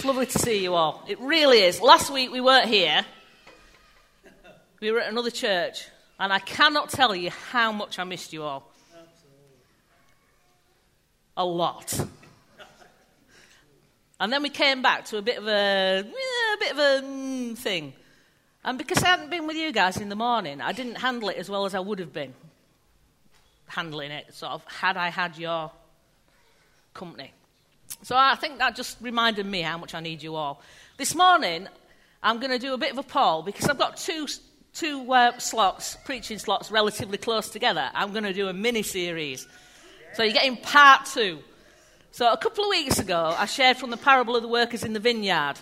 It's lovely to see you all. It really is. Last week we weren't here. We were at another church, and I cannot tell you how much I missed you all. A lot. And then we came back to a bit of a, a bit of a mm, thing. And because I hadn't been with you guys in the morning, I didn't handle it as well as I would have been handling it, sort of, had I had your company. So I think that just reminded me how much I need you all. This morning, I'm going to do a bit of a poll because I've got two, two uh, slots, preaching slots, relatively close together. I'm going to do a mini series. So you're getting part two. So a couple of weeks ago, I shared from the parable of the workers in the vineyard,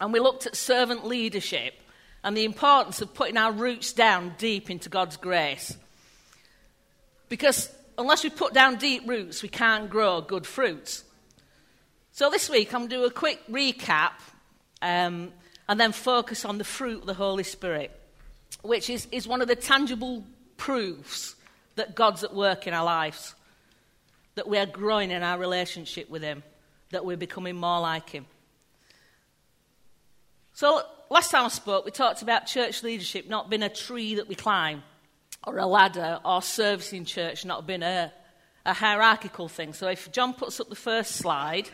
and we looked at servant leadership and the importance of putting our roots down deep into God's grace. Because unless we put down deep roots, we can't grow good fruits. So this week, I'm going to do a quick recap um, and then focus on the fruit of the Holy Spirit, which is, is one of the tangible proofs that God's at work in our lives, that we are growing in our relationship with Him, that we're becoming more like Him. So, last time I spoke, we talked about church leadership not being a tree that we climb, or a ladder, or servicing church not being a, a hierarchical thing. So, if John puts up the first slide,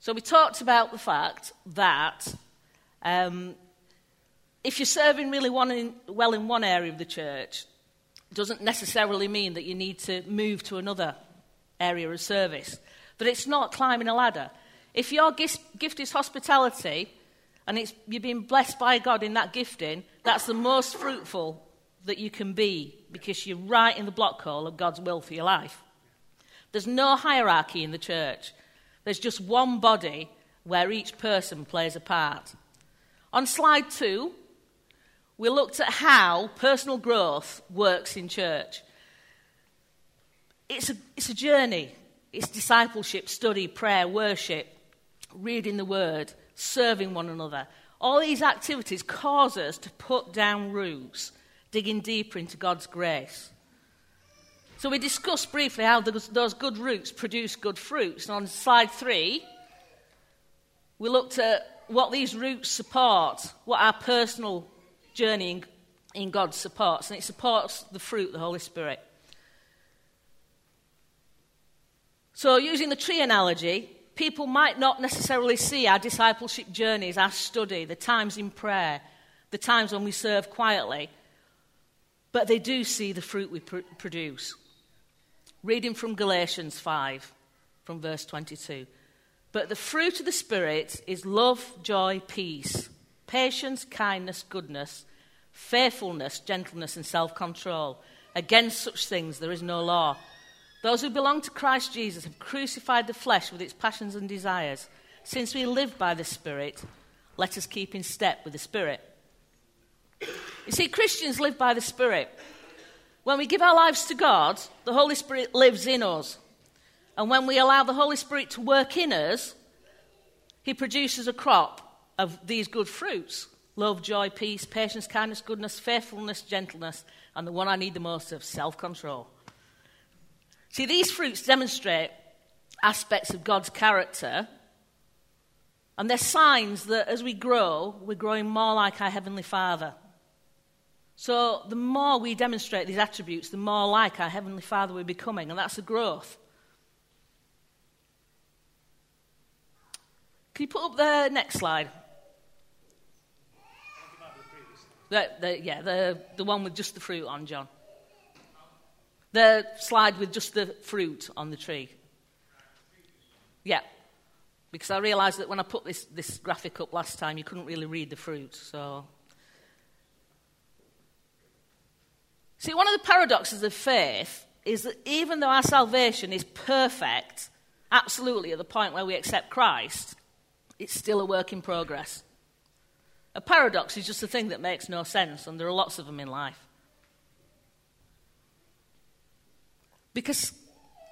so we talked about the fact that um, if you're serving really in, well in one area of the church, doesn't necessarily mean that you need to move to another area of service. But it's not climbing a ladder. If your gift, is hospitality and you're being blessed by God in that gifting, that's the most fruitful that you can be because you're right in the block hole of God's will for your life. There's no hierarchy in the church. There's just one body where each person plays a part. On slide two, we looked at how personal growth works in church. It's a, it's a journey. It's discipleship, study, prayer, worship, reading the word, serving one another. All these activities cause us to put down roots, digging deeper into God's grace. So we discussed briefly how those good roots produce good fruits. And on slide three, we looked at what these roots support, what our personal journey in, in God supports. And it supports the fruit, the Holy Spirit. So, using the tree analogy, people might not necessarily see our discipleship journeys, our study, the times in prayer, the times when we serve quietly, but they do see the fruit we pr- produce. Reading from Galatians 5, from verse 22. But the fruit of the Spirit is love, joy, peace, patience, kindness, goodness, faithfulness, gentleness, and self control. Against such things there is no law. Those who belong to Christ Jesus have crucified the flesh with its passions and desires. Since we live by the Spirit, let us keep in step with the Spirit. You see, Christians live by the Spirit. When we give our lives to God, the Holy Spirit lives in us. And when we allow the Holy Spirit to work in us, He produces a crop of these good fruits love, joy, peace, patience, kindness, goodness, faithfulness, gentleness, and the one I need the most of self control. See, these fruits demonstrate aspects of God's character, and they're signs that as we grow, we're growing more like our Heavenly Father. So the more we demonstrate these attributes, the more like our Heavenly Father we're becoming, and that's a growth. Can you put up the next slide? The, the, yeah, the, the one with just the fruit on, John. The slide with just the fruit on the tree. Yeah. Because I realised that when I put this, this graphic up last time, you couldn't really read the fruit. So See, one of the paradoxes of faith is that even though our salvation is perfect, absolutely at the point where we accept Christ, it's still a work in progress. A paradox is just a thing that makes no sense, and there are lots of them in life. Because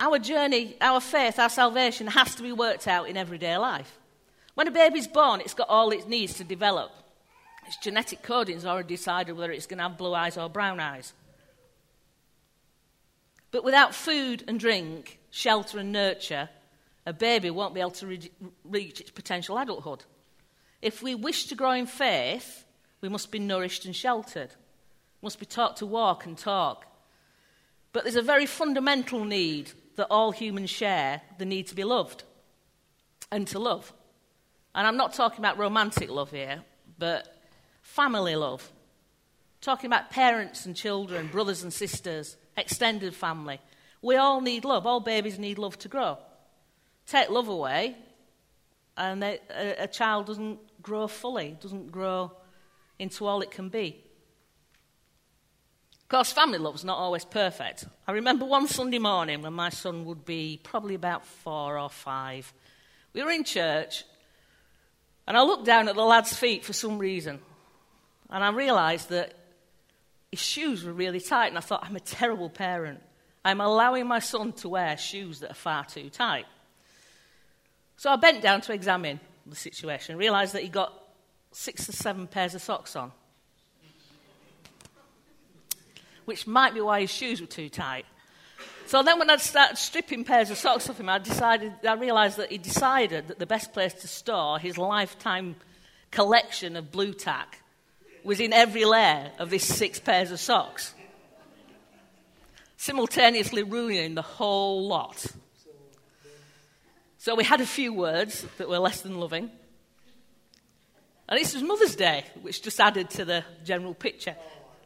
our journey, our faith, our salvation has to be worked out in everyday life. When a baby's born, it's got all it needs to develop. Its genetic coding's already decided whether it's going to have blue eyes or brown eyes. But without food and drink, shelter and nurture, a baby won't be able to re- reach its potential adulthood. If we wish to grow in faith, we must be nourished and sheltered. We must be taught to walk and talk. But there's a very fundamental need that all humans share the need to be loved and to love. And I'm not talking about romantic love here, but family love. Talking about parents and children, brothers and sisters, extended family. We all need love. All babies need love to grow. Take love away, and a, a child doesn't grow fully, doesn't grow into all it can be. Of course, family love's not always perfect. I remember one Sunday morning when my son would be probably about four or five. We were in church, and I looked down at the lad's feet for some reason, and I realised that his shoes were really tight, and I thought, I'm a terrible parent. I'm allowing my son to wear shoes that are far too tight. So I bent down to examine the situation, realised that he got six or seven pairs of socks on which might be why his shoes were too tight. So then, when I started stripping pairs of socks off him, I decided, I realised that he decided that the best place to store his lifetime collection of Blu Tack was in every layer of these six pairs of socks, simultaneously ruining the whole lot. So we had a few words that were less than loving. And this was Mother's Day, which just added to the general picture.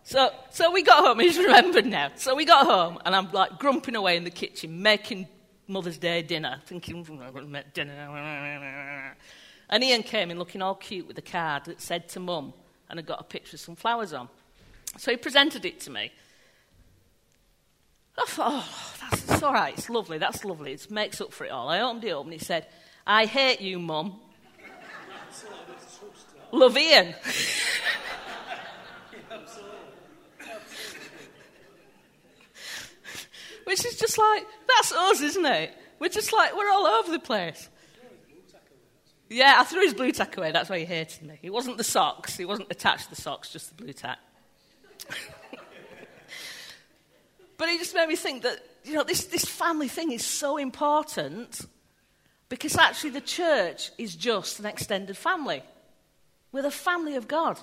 So, so we got home. He's remembered now. So we got home, and I'm like grumping away in the kitchen, making Mother's Day dinner, thinking, I'm going to make dinner. And Ian came in looking all cute with a card that said to Mum, and had got a picture of some flowers on. So he presented it to me. I thought, oh, that's, that's all right. It's lovely. That's lovely. It makes up for it all. I opened it up, and he said, I hate you, Mum. Love Ian. Which is just like, that's us, isn't it? We're just like, we're all over the place. Yeah, I threw his Blu Tack away. That's why he hated me. It wasn't the socks. He wasn't attached to the socks, just the Blu Tack. but it just made me think that, you know, this, this family thing is so important because actually the church is just an extended family. We're the family of God.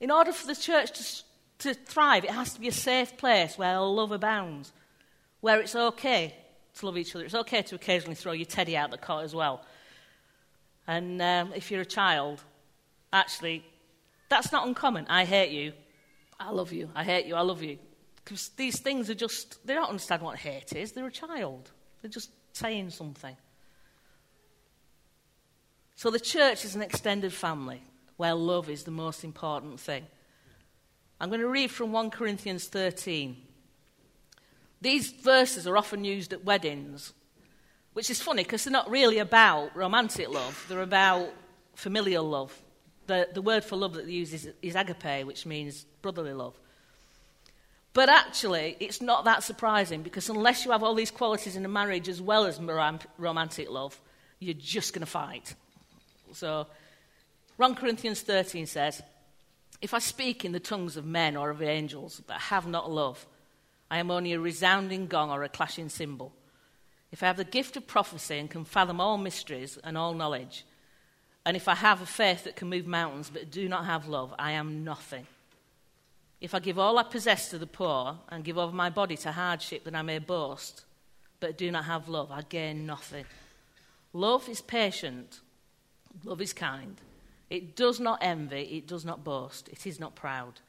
In order for the church to to thrive, it has to be a safe place where love abounds, where it's okay to love each other. It's okay to occasionally throw your teddy out the cot as well. And um, if you're a child, actually, that's not uncommon. I hate you. I love you. I hate you. I love you. Because these things are just, they don't understand what hate is. They're a child. They're just saying something. So the church is an extended family where love is the most important thing. I'm going to read from 1 Corinthians 13. These verses are often used at weddings, which is funny because they're not really about romantic love, they're about familial love. The, the word for love that they use is, is agape, which means brotherly love. But actually, it's not that surprising because unless you have all these qualities in a marriage as well as romantic love, you're just going to fight. So, 1 Corinthians 13 says, if I speak in the tongues of men or of angels, but have not love, I am only a resounding gong or a clashing cymbal. If I have the gift of prophecy and can fathom all mysteries and all knowledge, and if I have a faith that can move mountains but do not have love, I am nothing. If I give all I possess to the poor and give over my body to hardship that I may boast, but do not have love, I gain nothing. Love is patient, love is kind. It does not envy, it does not boast, it is not proud.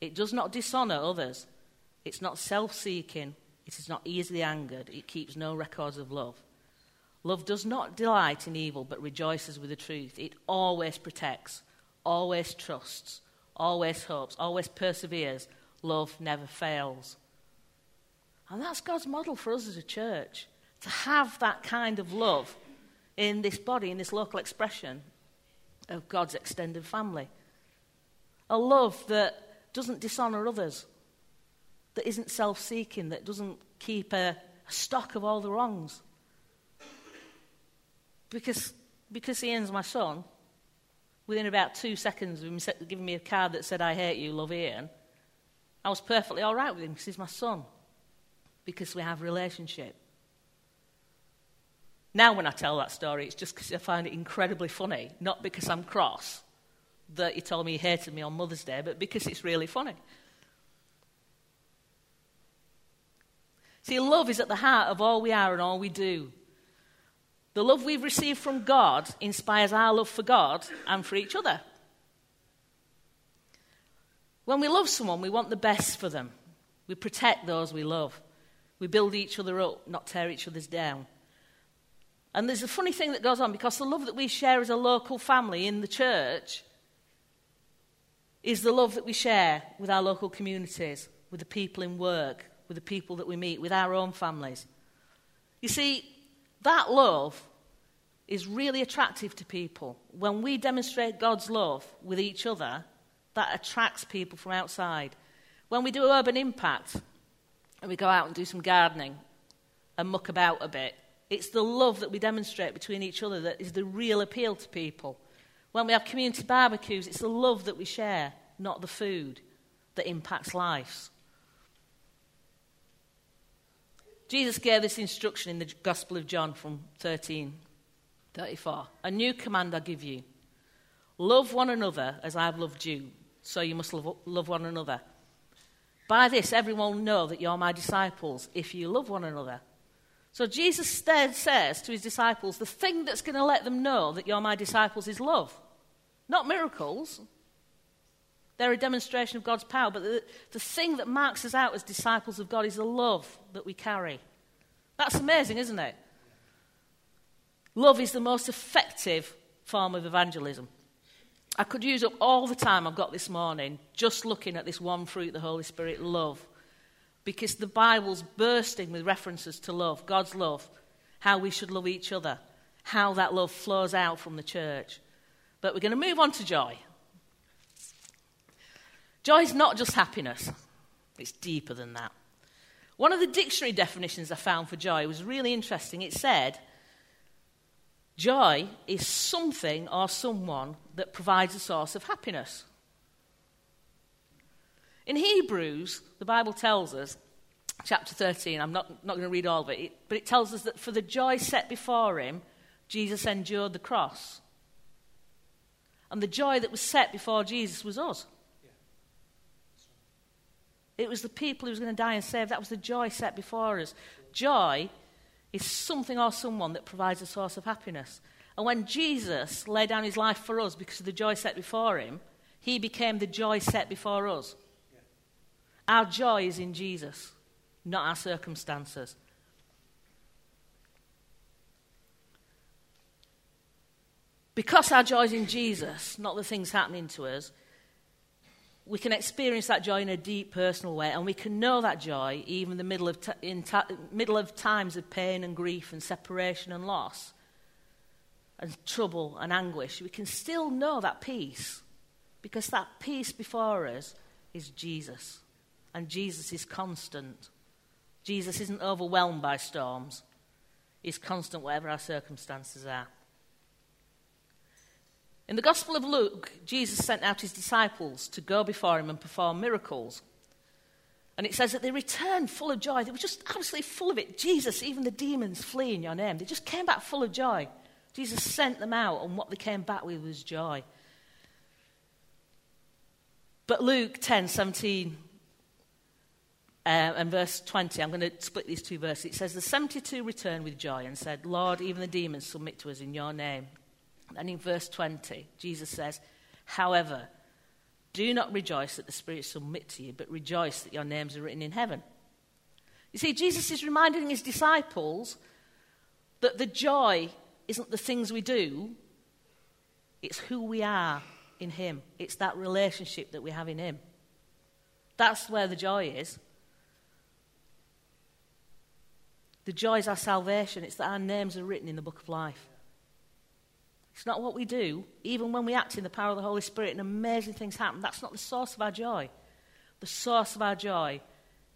It does not dishonor others. It's not self seeking, it is not easily angered, it keeps no records of love. Love does not delight in evil, but rejoices with the truth. It always protects, always trusts, always hopes, always perseveres. Love never fails. And that's God's model for us as a church to have that kind of love in this body, in this local expression, of God's extended family. A love that doesn't dishonor others, that isn't self seeking, that doesn't keep a, a, stock of all the wrongs. Because, because Ian's my son, within about two seconds of him giving me a card that said, I hate you, love Ian, I was perfectly all right with him because he's my son, because we have relationship. Now, when I tell that story, it's just because I find it incredibly funny, not because I'm cross that he told me he hated me on Mother's Day, but because it's really funny. See, love is at the heart of all we are and all we do. The love we've received from God inspires our love for God and for each other. When we love someone, we want the best for them. We protect those we love. We build each other up, not tear each other's down. And there's a funny thing that goes on because the love that we share as a local family in the church is the love that we share with our local communities, with the people in work, with the people that we meet, with our own families. You see, that love is really attractive to people. When we demonstrate God's love with each other, that attracts people from outside. When we do urban impact and we go out and do some gardening and muck about a bit, it's the love that we demonstrate between each other that is the real appeal to people. When we have community barbecues, it's the love that we share, not the food, that impacts lives. Jesus gave this instruction in the Gospel of John from 13 34. A new command I give you love one another as I have loved you, so you must love, love one another. By this, everyone will know that you're my disciples if you love one another. So Jesus says to his disciples, the thing that's going to let them know that you're my disciples is love, not miracles. They're a demonstration of God's power, but the, the thing that marks us out as disciples of God is the love that we carry. That's amazing, isn't it? Love is the most effective form of evangelism. I could use up all the time I've got this morning just looking at this one fruit, the Holy Spirit, love because the Bible's bursting with references to love, God's love, how we should love each other, how that love flows out from the church. But we're going to move on to joy. Joy is not just happiness, it's deeper than that. One of the dictionary definitions I found for joy was really interesting. It said, Joy is something or someone that provides a source of happiness. In Hebrews, the Bible tells us, chapter 13, I'm not, not going to read all of it, but it tells us that for the joy set before him, Jesus endured the cross. And the joy that was set before Jesus was us. It was the people who was going to die and save. That was the joy set before us. Joy is something or someone that provides a source of happiness. And when Jesus laid down his life for us because of the joy set before him, he became the joy set before us. Our joy is in Jesus, not our circumstances. Because our joy is in Jesus, not the things happening to us, we can experience that joy in a deep personal way, and we can know that joy even in the middle of, t- in ta- middle of times of pain and grief and separation and loss and trouble and anguish. We can still know that peace because that peace before us is Jesus and Jesus is constant. Jesus isn't overwhelmed by storms, He's constant whatever our circumstances are. In the Gospel of Luke, Jesus sent out his disciples to go before him and perform miracles. And it says that they returned full of joy. They were just absolutely full of it. Jesus, even the demons flee in your name. They just came back full of joy. Jesus sent them out, and what they came back with was joy. But Luke 10 17 uh, and verse 20, I'm going to split these two verses. It says, The 72 returned with joy and said, Lord, even the demons submit to us in your name. And in verse 20, Jesus says, However, do not rejoice that the spirits submit to you, but rejoice that your names are written in heaven. You see, Jesus is reminding his disciples that the joy isn't the things we do, it's who we are in him. It's that relationship that we have in him. That's where the joy is. The joy is our salvation. It's that our names are written in the book of life. It's not what we do. Even when we act in the power of the Holy Spirit and amazing things happen, that's not the source of our joy. The source of our joy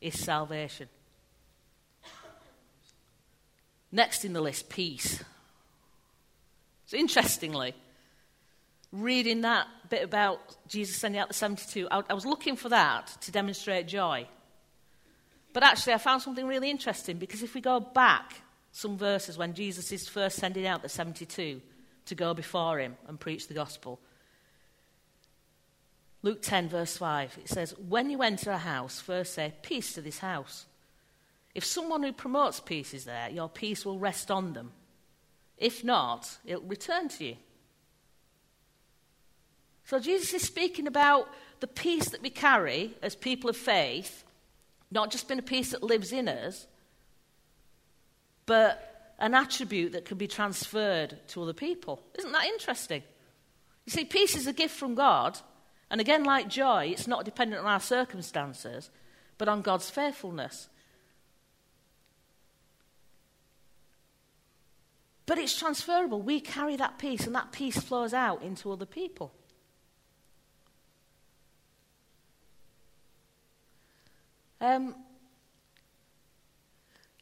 is salvation. Next in the list, peace. So, interestingly, reading that bit about Jesus sending out the 72, I, I was looking for that to demonstrate joy. But actually, I found something really interesting because if we go back some verses when Jesus is first sending out the 72 to go before him and preach the gospel. Luke 10, verse 5, it says, When you enter a house, first say, Peace to this house. If someone who promotes peace is there, your peace will rest on them. If not, it'll return to you. So Jesus is speaking about the peace that we carry as people of faith, not just being a peace that lives in us, but an attribute that can be transferred to other people. Isn't that interesting? You see, peace is a gift from God, and again, like joy, it's not dependent on our circumstances, but on God's faithfulness. But it's transferable. We carry that peace, and that peace flows out into other people. Um,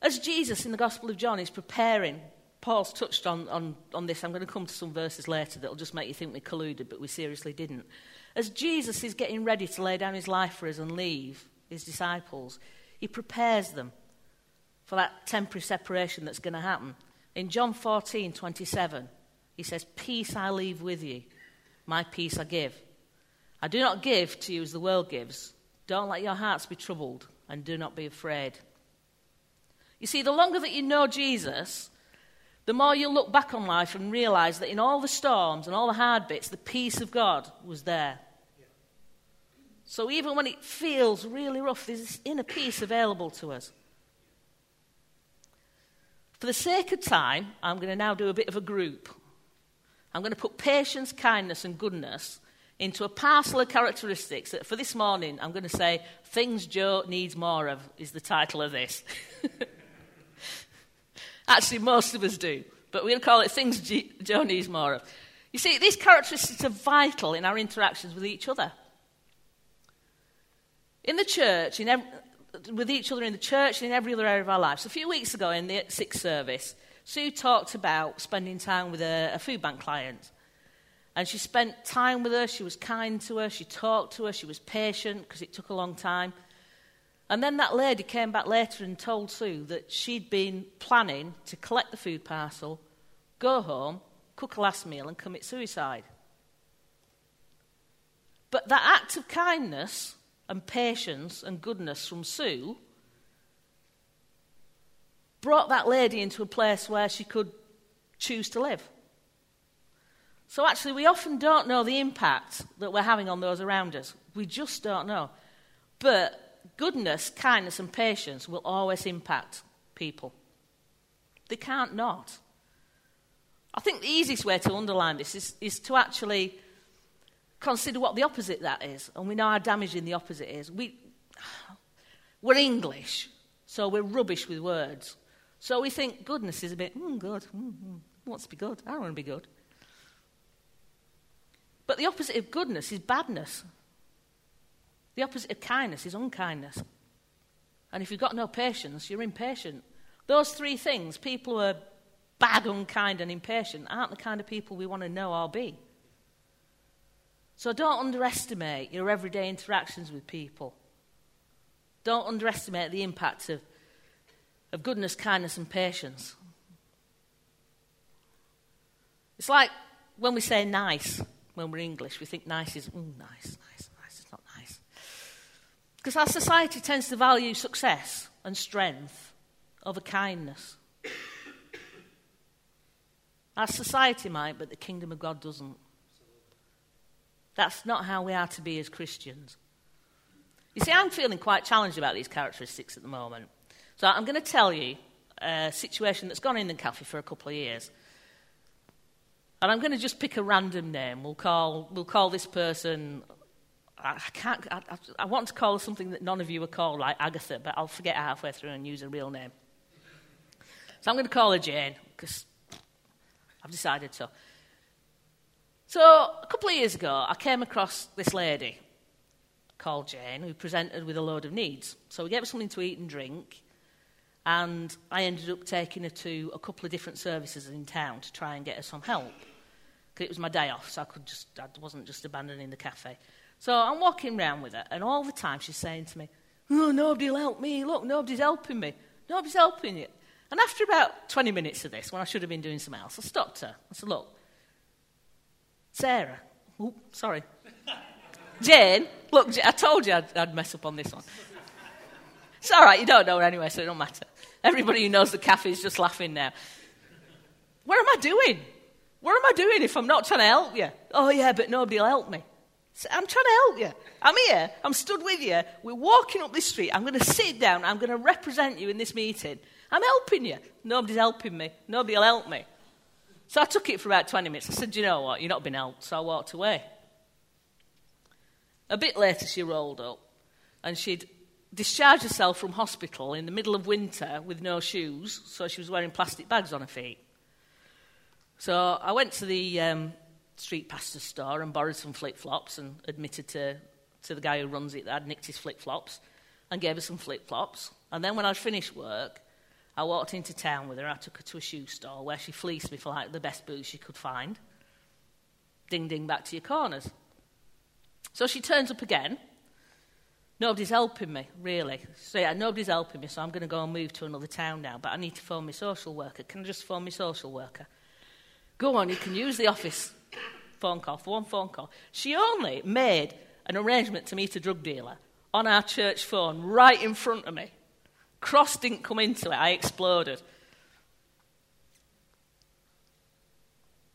as Jesus in the Gospel of John is preparing, Paul's touched on, on, on this. I'm going to come to some verses later that will just make you think we colluded, but we seriously didn't. As Jesus is getting ready to lay down his life for us and leave his disciples, he prepares them for that temporary separation that's going to happen. In John 14, 27, he says, Peace I leave with you, my peace I give. I do not give to you as the world gives. Don't let your hearts be troubled, and do not be afraid. You see, the longer that you know Jesus, the more you'll look back on life and realize that in all the storms and all the hard bits, the peace of God was there. So even when it feels really rough, there's this inner peace available to us. For the sake of time, I'm going to now do a bit of a group. I'm going to put patience, kindness, and goodness into a parcel of characteristics that for this morning I'm going to say, Things Joe needs more of is the title of this. Actually, most of us do, but to call it Things G- Joe needs more of. You see, these characteristics are vital in our interactions with each other. In the church, in with each other in the church and in every other area of our lives. A few weeks ago in the sixth service, Sue talked about spending time with a, a food bank client. And she spent time with her, she was kind to her, she talked to her, she was patient because it took a long time. And then that lady came back later and told Sue that she'd been planning to collect the food parcel, go home, cook a last meal, and commit suicide. But that act of kindness and patience and goodness from Sue brought that lady into a place where she could choose to live. So, actually, we often don't know the impact that we're having on those around us. We just don't know. But goodness, kindness, and patience will always impact people. They can't not. I think the easiest way to underline this is, is to actually consider what the opposite that is. And we know how damaging the opposite is. We, we're English, so we're rubbish with words. So we think goodness is a bit, mm, good, mm, wants to be good. I want to be good. But the opposite of goodness is badness. The opposite of kindness is unkindness. And if you've got no patience, you're impatient. Those three things, people who are bad, unkind, and impatient, aren't the kind of people we want to know or be. So don't underestimate your everyday interactions with people. Don't underestimate the impact of, of goodness, kindness, and patience. It's like when we say nice when we're English, we think nice is, mm, nice, nice, nice. It's not nice. Because our society tends to value success and strength over kindness. Our society might, but the kingdom of God doesn't. That's not how we are to be as Christians. You see, I'm feeling quite challenged about these characteristics at the moment. So I'm going to tell you a situation that's gone in the cafe for a couple of years. And I'm going to just pick a random name. We'll call, we'll call this person, I, can't, I, I want to call her something that none of you are called, like Agatha, but I'll forget halfway through and use a real name. So I'm going to call her Jane, because I've decided to. So a couple of years ago, I came across this lady called Jane who presented with a load of needs. So we gave her something to eat and drink, and I ended up taking her to a couple of different services in town to try and get her some help. Because it was my day off, so I, could just, I wasn't just abandoning the cafe. So I'm walking around with her, and all the time she's saying to me, Oh, nobody will help me. Look, nobody's helping me. Nobody's helping you. And after about 20 minutes of this, when I should have been doing something else, I stopped her. I said, Look, Sarah, oh, sorry. Jane, look, I told you I'd, I'd mess up on this one. It's all right, you don't know her anyway, so it don't matter. Everybody who knows the cafe is just laughing now. What am I doing? What am I doing if I'm not trying to help you? Oh, yeah, but nobody will help me. I'm trying to help you. I'm here. I'm stood with you. We're walking up this street. I'm going to sit down. I'm going to represent you in this meeting. I'm helping you. Nobody's helping me. Nobody will help me. So I took it for about 20 minutes. I said, you know what? You're not being helped. So I walked away. A bit later, she rolled up and she'd discharged herself from hospital in the middle of winter with no shoes, so she was wearing plastic bags on her feet. So I went to the um, street pastor's store and borrowed some flip flops and admitted to, to the guy who runs it that I'd nicked his flip flops and gave her some flip flops. And then when I'd finished work, I walked into town with her. I took her to a shoe store where she fleeced me for like the best boots she could find. Ding ding back to your corners. So she turns up again. Nobody's helping me, really. So yeah, nobody's helping me, so I'm going to go and move to another town now. But I need to phone my social worker. Can I just phone my social worker? Go on, you can use the office phone call for one phone call. She only made an arrangement to meet a drug dealer on our church phone right in front of me. Cross didn't come into it, I exploded.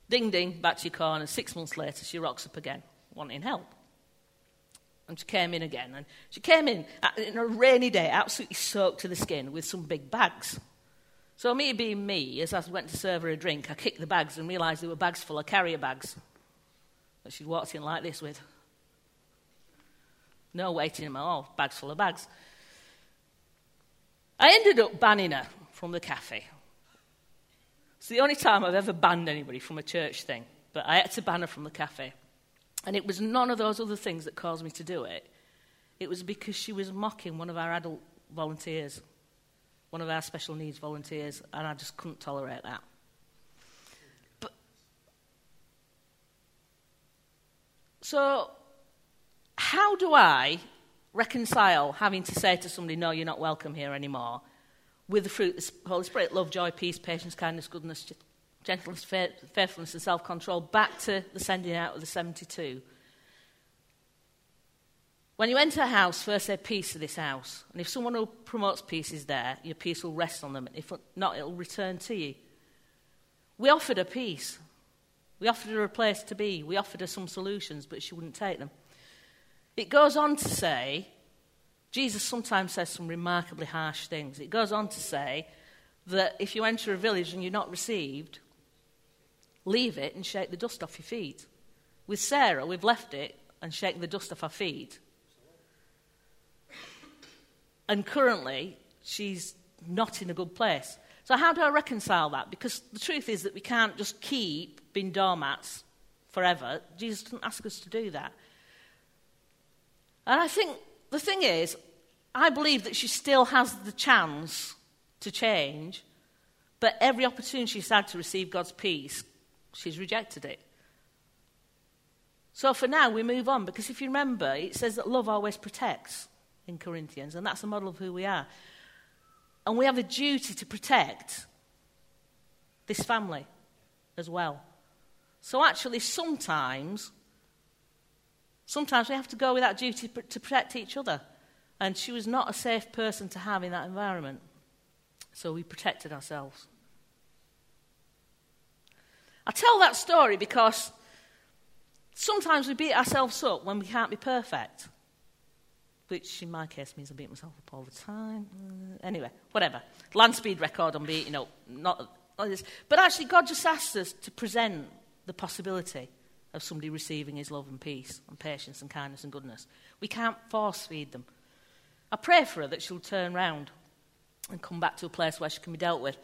Ding ding, back to your corner. Six months later, she rocks up again, wanting help. And she came in again. And she came in in a rainy day, absolutely soaked to the skin, with some big bags. So, me being me, as I went to serve her a drink, I kicked the bags and realised they were bags full of carrier bags that she'd walked in like this with. No them at all, bags full of bags. I ended up banning her from the cafe. It's the only time I've ever banned anybody from a church thing, but I had to ban her from the cafe. And it was none of those other things that caused me to do it. It was because she was mocking one of our adult volunteers, one of our special needs volunteers, and I just couldn't tolerate that. So, how do I reconcile having to say to somebody, no, you're not welcome here anymore, with the fruit of the Holy Spirit love, joy, peace, patience, kindness, goodness, gentleness, faithfulness, and self control back to the sending out of the 72. When you enter a house, first say peace to this house. And if someone who promotes peace is there, your peace will rest on them. If not, it'll return to you. We offered a peace. We offered her a place to be. We offered her some solutions, but she wouldn't take them. It goes on to say, Jesus sometimes says some remarkably harsh things. It goes on to say that if you enter a village and you're not received, leave it and shake the dust off your feet. With Sarah, we've left it and shaken the dust off our feet. And currently, she's not in a good place. So, how do I reconcile that? Because the truth is that we can't just keep being doormats forever. Jesus didn't ask us to do that. And I think the thing is, I believe that she still has the chance to change, but every opportunity she's had to receive God's peace she's rejected it. So for now, we move on because if you remember, it says that love always protects in Corinthians, and that's a model of who we are. And we have a duty to protect this family as well. So actually, sometimes, sometimes we have to go with that duty to protect each other. And she was not a safe person to have in that environment. So we protected ourselves. I tell that story because sometimes we beat ourselves up when we can't be perfect. Which in my case means I beat myself up all the time. Uh, anyway, whatever. Land speed record on beating up. Not, not this. But actually, God just asks us to present the possibility of somebody receiving his love and peace and patience and kindness and goodness. We can't force feed them. I pray for her that she'll turn round and come back to a place where she can be dealt with.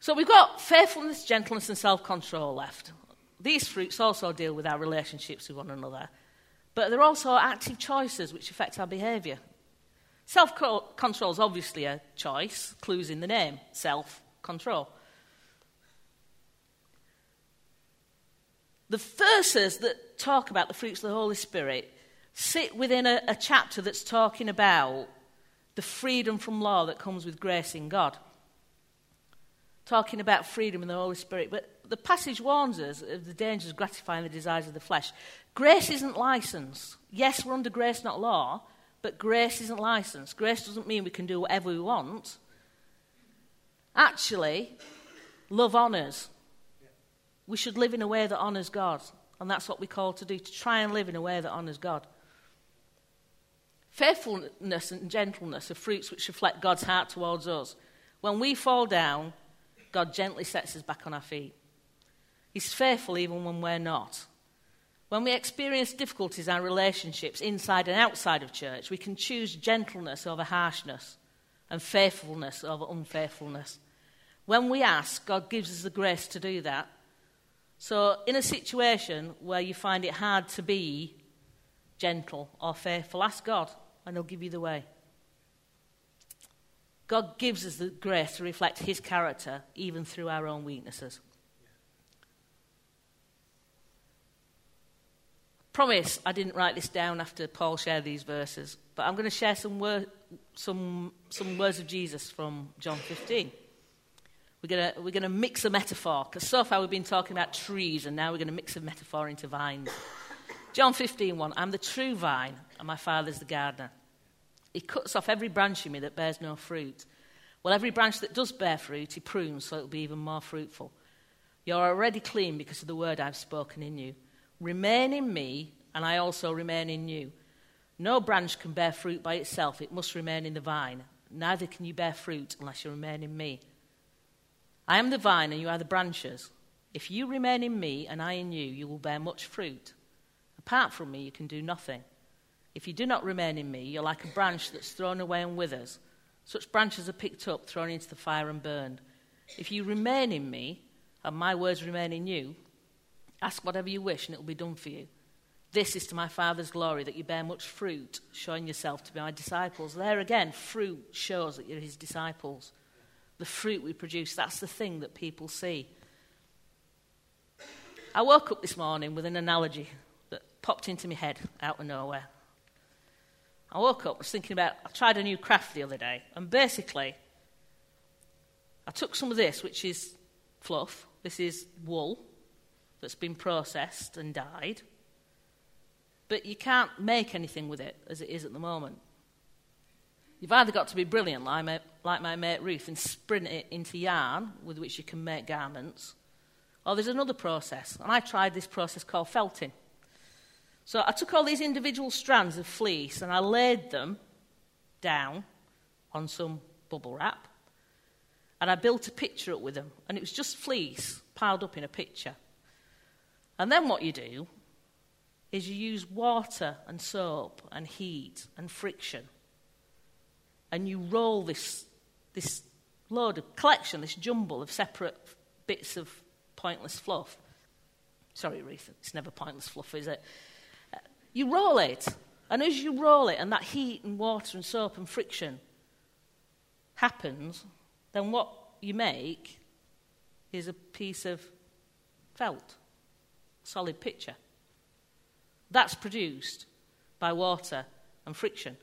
So we've got faithfulness, gentleness, and self control left. These fruits also deal with our relationships with one another, but there are also active choices which affect our behaviour. Self control is obviously a choice, clues in the name self control. The verses that talk about the fruits of the Holy Spirit sit within a, a chapter that's talking about the freedom from law that comes with grace in God. talking about freedom in the Holy Spirit, but the passage warns us of the dangers of gratifying the desires of the flesh. Grace isn't license. Yes, we're under grace, not law, but grace isn't license. Grace doesn't mean we can do whatever we want. Actually, love honours. We should live in a way that honours God. And that's what we're called to do, to try and live in a way that honours God. Faithfulness and gentleness are fruits which reflect God's heart towards us. When we fall down, God gently sets us back on our feet. He's faithful even when we're not. When we experience difficulties in our relationships inside and outside of church, we can choose gentleness over harshness and faithfulness over unfaithfulness. When we ask, God gives us the grace to do that. So, in a situation where you find it hard to be gentle or faithful, ask God and He'll give you the way. God gives us the grace to reflect His character even through our own weaknesses. Promise I didn't write this down after Paul shared these verses, but I'm going to share some, wor- some, some words of Jesus from John 15. We're going we're to mix a metaphor, because so far we've been talking about trees, and now we're going to mix a metaphor into vines. John 15, 1, I'm the true vine, and my Father's the gardener. He cuts off every branch in me that bears no fruit. Well, every branch that does bear fruit, he prunes so it will be even more fruitful. You're already clean because of the word I've spoken in you. Remain in me, and I also remain in you. No branch can bear fruit by itself, it must remain in the vine. Neither can you bear fruit unless you remain in me. I am the vine, and you are the branches. If you remain in me, and I in you, you will bear much fruit. Apart from me, you can do nothing. If you do not remain in me, you're like a branch that's thrown away and withers. Such branches are picked up, thrown into the fire, and burned. If you remain in me, and my words remain in you, ask whatever you wish, and it will be done for you. This is to my Father's glory that you bear much fruit, showing yourself to be my disciples. There again, fruit shows that you're his disciples. The fruit we produce, that's the thing that people see. I woke up this morning with an analogy that popped into my head out of nowhere. I woke up, was thinking about, I tried a new craft the other day, and basically, I took some of this, which is fluff. This is wool that's been processed and dyed. But you can't make anything with it as it is at the moment. You've either got to be brilliant, like my, like my mate Ruth, and sprint it into yarn with which you can make garments, or there's another process. And I tried this process called felting. So I took all these individual strands of fleece and I laid them down on some bubble wrap. And I built a picture up with them. And it was just fleece piled up in a picture. And then what you do is you use water and soap and heat and friction. And you roll this, this load of collection, this jumble of separate bits of pointless fluff. Sorry, Ruth, it's never pointless fluff, is it? You roll it. And as you roll it, and that heat and water and soap and friction happens, then what you make is a piece of felt, solid picture. That's produced by water and friction.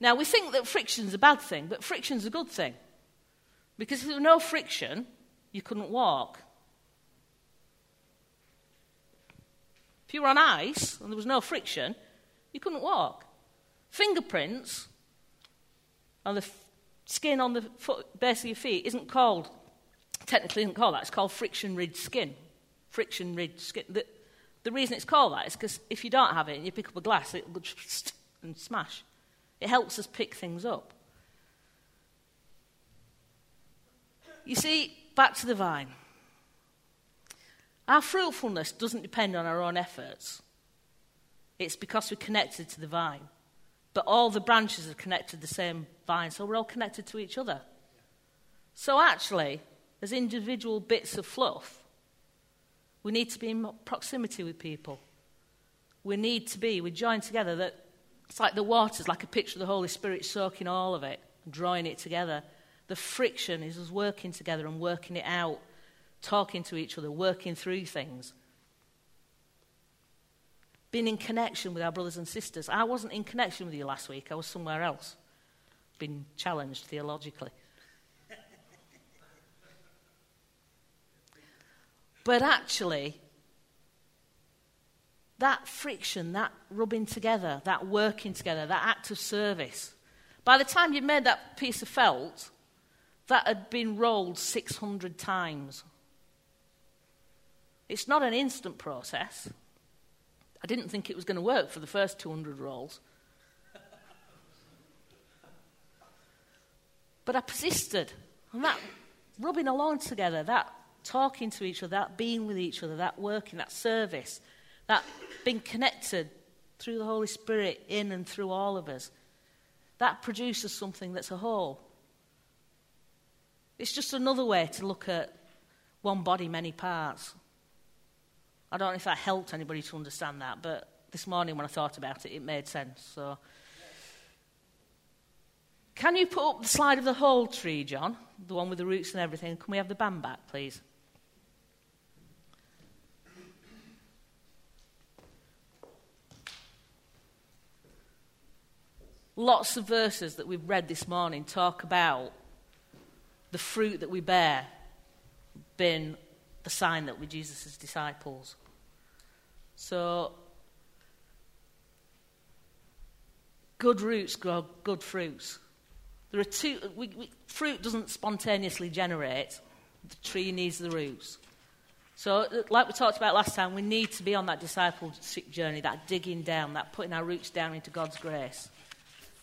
Now, we think that friction's a bad thing, but friction's a good thing. Because if there was no friction, you couldn't walk. If you were on ice and there was no friction, you couldn't walk. Fingerprints on the f- skin on the foot, base of your feet isn't called, technically isn't called that, it's called friction ridged skin. Friction ridged skin. The, the reason it's called that is because if you don't have it and you pick up a glass, it will just and smash. It helps us pick things up. You see, back to the vine. Our fruitfulness doesn't depend on our own efforts. It's because we're connected to the vine. But all the branches are connected to the same vine, so we're all connected to each other. So actually, as individual bits of fluff, we need to be in proximity with people. We need to be, we join together that it's like the water's like a picture of the Holy Spirit soaking all of it drawing it together. The friction is us working together and working it out talking to each other, working through things. Being in connection with our brothers and sisters. I wasn't in connection with you last week, I was somewhere else, being challenged theologically. But actually, that friction, that rubbing together, that working together, that act of service, by the time you'd made that piece of felt, that had been rolled 600 times. It's not an instant process. I didn't think it was going to work for the first 200 rolls. But I persisted. And that rubbing along together, that talking to each other, that being with each other, that working, that service, that being connected through the Holy Spirit in and through all of us, that produces something that's a whole. It's just another way to look at one body, many parts. I don't know if that helped anybody to understand that, but this morning when I thought about it, it made sense. So, can you put up the slide of the whole tree, John? The one with the roots and everything. Can we have the band back, please? Lots of verses that we've read this morning talk about the fruit that we bear being the sign that we're Jesus' disciples. So, good roots grow good fruits. There are two, we, we, fruit doesn't spontaneously generate, the tree needs the roots. So, like we talked about last time, we need to be on that discipleship journey, that digging down, that putting our roots down into God's grace.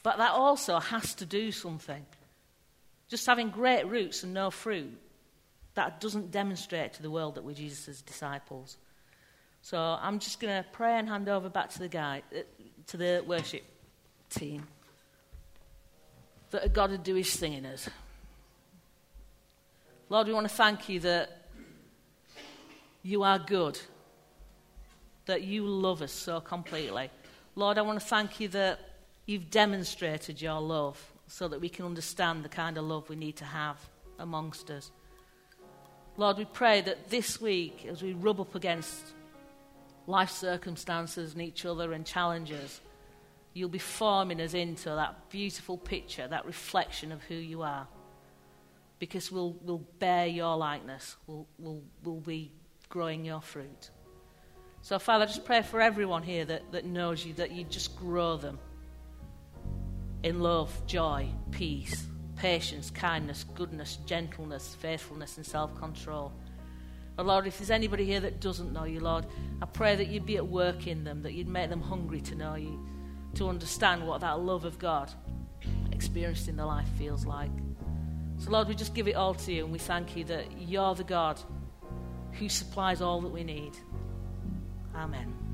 But that also has to do something. Just having great roots and no fruit, that doesn't demonstrate to the world that we're Jesus' disciples. So I'm just going to pray and hand over back to the guy, uh, to the worship team, that God would do His thing in us. Lord, we want to thank you that you are good, that you love us so completely. Lord, I want to thank you that you've demonstrated your love so that we can understand the kind of love we need to have amongst us. Lord, we pray that this week, as we rub up against life circumstances and each other and challenges, you'll be forming us into that beautiful picture, that reflection of who you are. Because we'll, we'll bear your likeness, we'll, we'll, we'll be growing your fruit. So, Father, I just pray for everyone here that, that knows you, that you just grow them in love, joy, peace, patience, kindness, goodness, gentleness, faithfulness, and self control. Oh Lord, if there's anybody here that doesn't know you, Lord, I pray that you'd be at work in them, that you'd make them hungry to know you, to understand what that love of God experienced in their life feels like. So, Lord, we just give it all to you and we thank you that you're the God who supplies all that we need. Amen.